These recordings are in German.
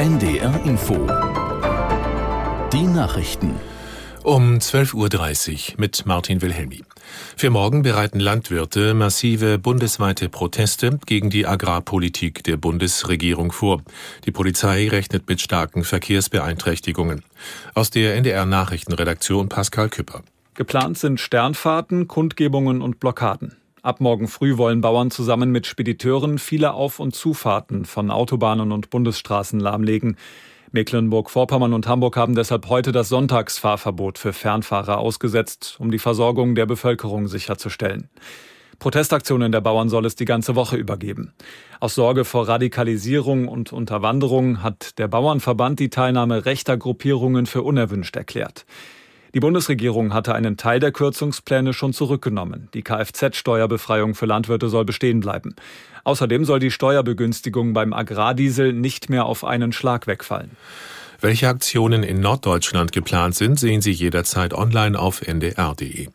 NDR Info. Die Nachrichten. Um 12.30 Uhr mit Martin Wilhelmi. Für morgen bereiten Landwirte massive bundesweite Proteste gegen die Agrarpolitik der Bundesregierung vor. Die Polizei rechnet mit starken Verkehrsbeeinträchtigungen. Aus der NDR Nachrichtenredaktion Pascal Küpper. Geplant sind Sternfahrten, Kundgebungen und Blockaden. Ab morgen früh wollen Bauern zusammen mit Spediteuren viele Auf- und Zufahrten von Autobahnen und Bundesstraßen lahmlegen. Mecklenburg-Vorpommern und Hamburg haben deshalb heute das Sonntagsfahrverbot für Fernfahrer ausgesetzt, um die Versorgung der Bevölkerung sicherzustellen. Protestaktionen der Bauern soll es die ganze Woche übergeben. Aus Sorge vor Radikalisierung und Unterwanderung hat der Bauernverband die Teilnahme rechter Gruppierungen für unerwünscht erklärt. Die Bundesregierung hatte einen Teil der Kürzungspläne schon zurückgenommen. Die Kfz-Steuerbefreiung für Landwirte soll bestehen bleiben. Außerdem soll die Steuerbegünstigung beim Agrardiesel nicht mehr auf einen Schlag wegfallen. Welche Aktionen in Norddeutschland geplant sind, sehen Sie jederzeit online auf ndr.de.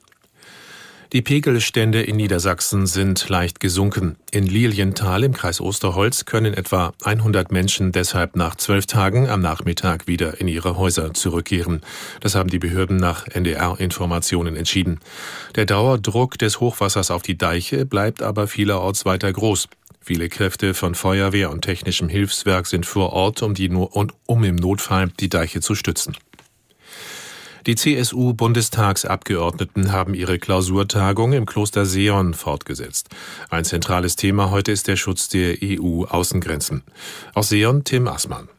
Die Pegelstände in Niedersachsen sind leicht gesunken. In Lilienthal im Kreis Osterholz können etwa 100 Menschen deshalb nach zwölf Tagen am Nachmittag wieder in ihre Häuser zurückkehren. Das haben die Behörden nach NDR-Informationen entschieden. Der Dauerdruck des Hochwassers auf die Deiche bleibt aber vielerorts weiter groß. Viele Kräfte von Feuerwehr und technischem Hilfswerk sind vor Ort, um, die, um im Notfall die Deiche zu stützen. Die CSU-Bundestagsabgeordneten haben ihre Klausurtagung im Kloster Seon fortgesetzt. Ein zentrales Thema heute ist der Schutz der EU-Außengrenzen. Aus Seon Tim Assmann.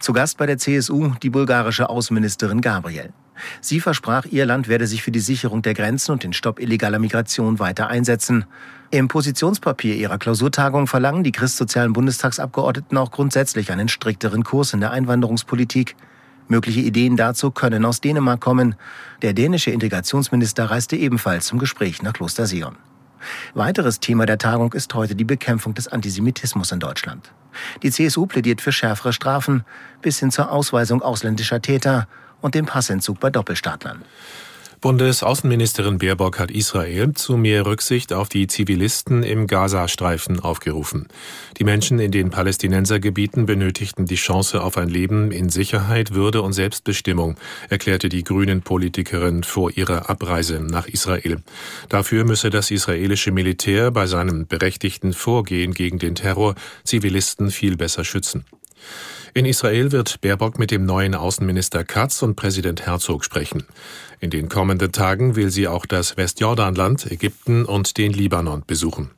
Zu Gast bei der CSU die bulgarische Außenministerin Gabriel. Sie versprach, ihr Land werde sich für die Sicherung der Grenzen und den Stopp illegaler Migration weiter einsetzen. Im Positionspapier ihrer Klausurtagung verlangen die christsozialen Bundestagsabgeordneten auch grundsätzlich einen strikteren Kurs in der Einwanderungspolitik. Mögliche Ideen dazu können aus Dänemark kommen. Der dänische Integrationsminister reiste ebenfalls zum Gespräch nach Kloster Sion. Weiteres Thema der Tagung ist heute die Bekämpfung des Antisemitismus in Deutschland. Die CSU plädiert für schärfere Strafen bis hin zur Ausweisung ausländischer Täter und dem Passentzug bei Doppelstaatlern. Bundesaußenministerin Baerbock hat Israel zu mehr Rücksicht auf die Zivilisten im Gazastreifen aufgerufen. Die Menschen in den Palästinensergebieten benötigten die Chance auf ein Leben in Sicherheit, Würde und Selbstbestimmung, erklärte die Grünen-Politikerin vor ihrer Abreise nach Israel. Dafür müsse das israelische Militär bei seinem berechtigten Vorgehen gegen den Terror Zivilisten viel besser schützen. In Israel wird Baerbock mit dem neuen Außenminister Katz und Präsident Herzog sprechen. In den kommenden Tagen will sie auch das Westjordanland, Ägypten und den Libanon besuchen.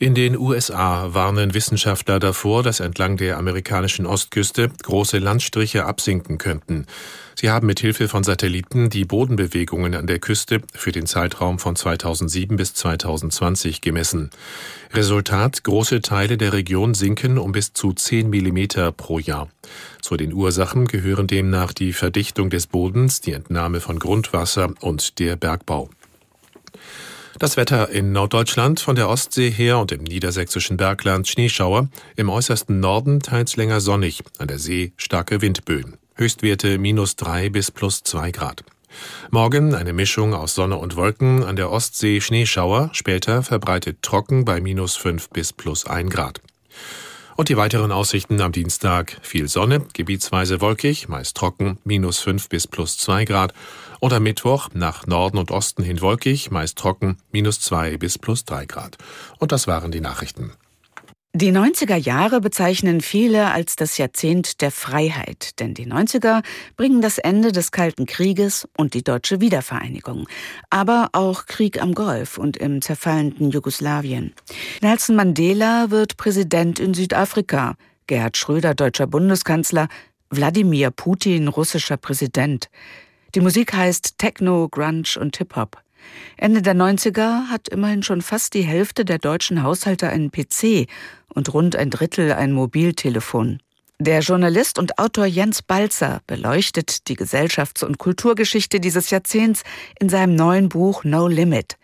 In den USA warnen Wissenschaftler davor, dass entlang der amerikanischen Ostküste große Landstriche absinken könnten. Sie haben mit Hilfe von Satelliten die Bodenbewegungen an der Küste für den Zeitraum von 2007 bis 2020 gemessen. Resultat, große Teile der Region sinken um bis zu 10 Millimeter pro Jahr. Zu den Ursachen gehören demnach die Verdichtung des Bodens, die Entnahme von Grundwasser und der Bergbau. Das Wetter in Norddeutschland von der Ostsee her und im niedersächsischen Bergland Schneeschauer, im äußersten Norden teils länger sonnig, an der See starke Windböen. Höchstwerte minus drei bis plus zwei Grad. Morgen eine Mischung aus Sonne und Wolken, an der Ostsee Schneeschauer, später verbreitet trocken bei minus fünf bis plus ein Grad. Und die weiteren Aussichten am Dienstag viel Sonne, gebietsweise wolkig, meist trocken, minus fünf bis plus zwei Grad. Und am Mittwoch nach Norden und Osten hin wolkig, meist trocken, minus zwei bis plus drei Grad. Und das waren die Nachrichten. Die 90er Jahre bezeichnen viele als das Jahrzehnt der Freiheit, denn die 90er bringen das Ende des Kalten Krieges und die deutsche Wiedervereinigung, aber auch Krieg am Golf und im zerfallenden Jugoslawien. Nelson Mandela wird Präsident in Südafrika, Gerhard Schröder deutscher Bundeskanzler, Wladimir Putin russischer Präsident. Die Musik heißt Techno, Grunge und Hip-Hop. Ende der 90er hat immerhin schon fast die Hälfte der deutschen Haushalte einen PC und rund ein Drittel ein Mobiltelefon. Der Journalist und Autor Jens Balzer beleuchtet die Gesellschafts- und Kulturgeschichte dieses Jahrzehnts in seinem neuen Buch No Limit.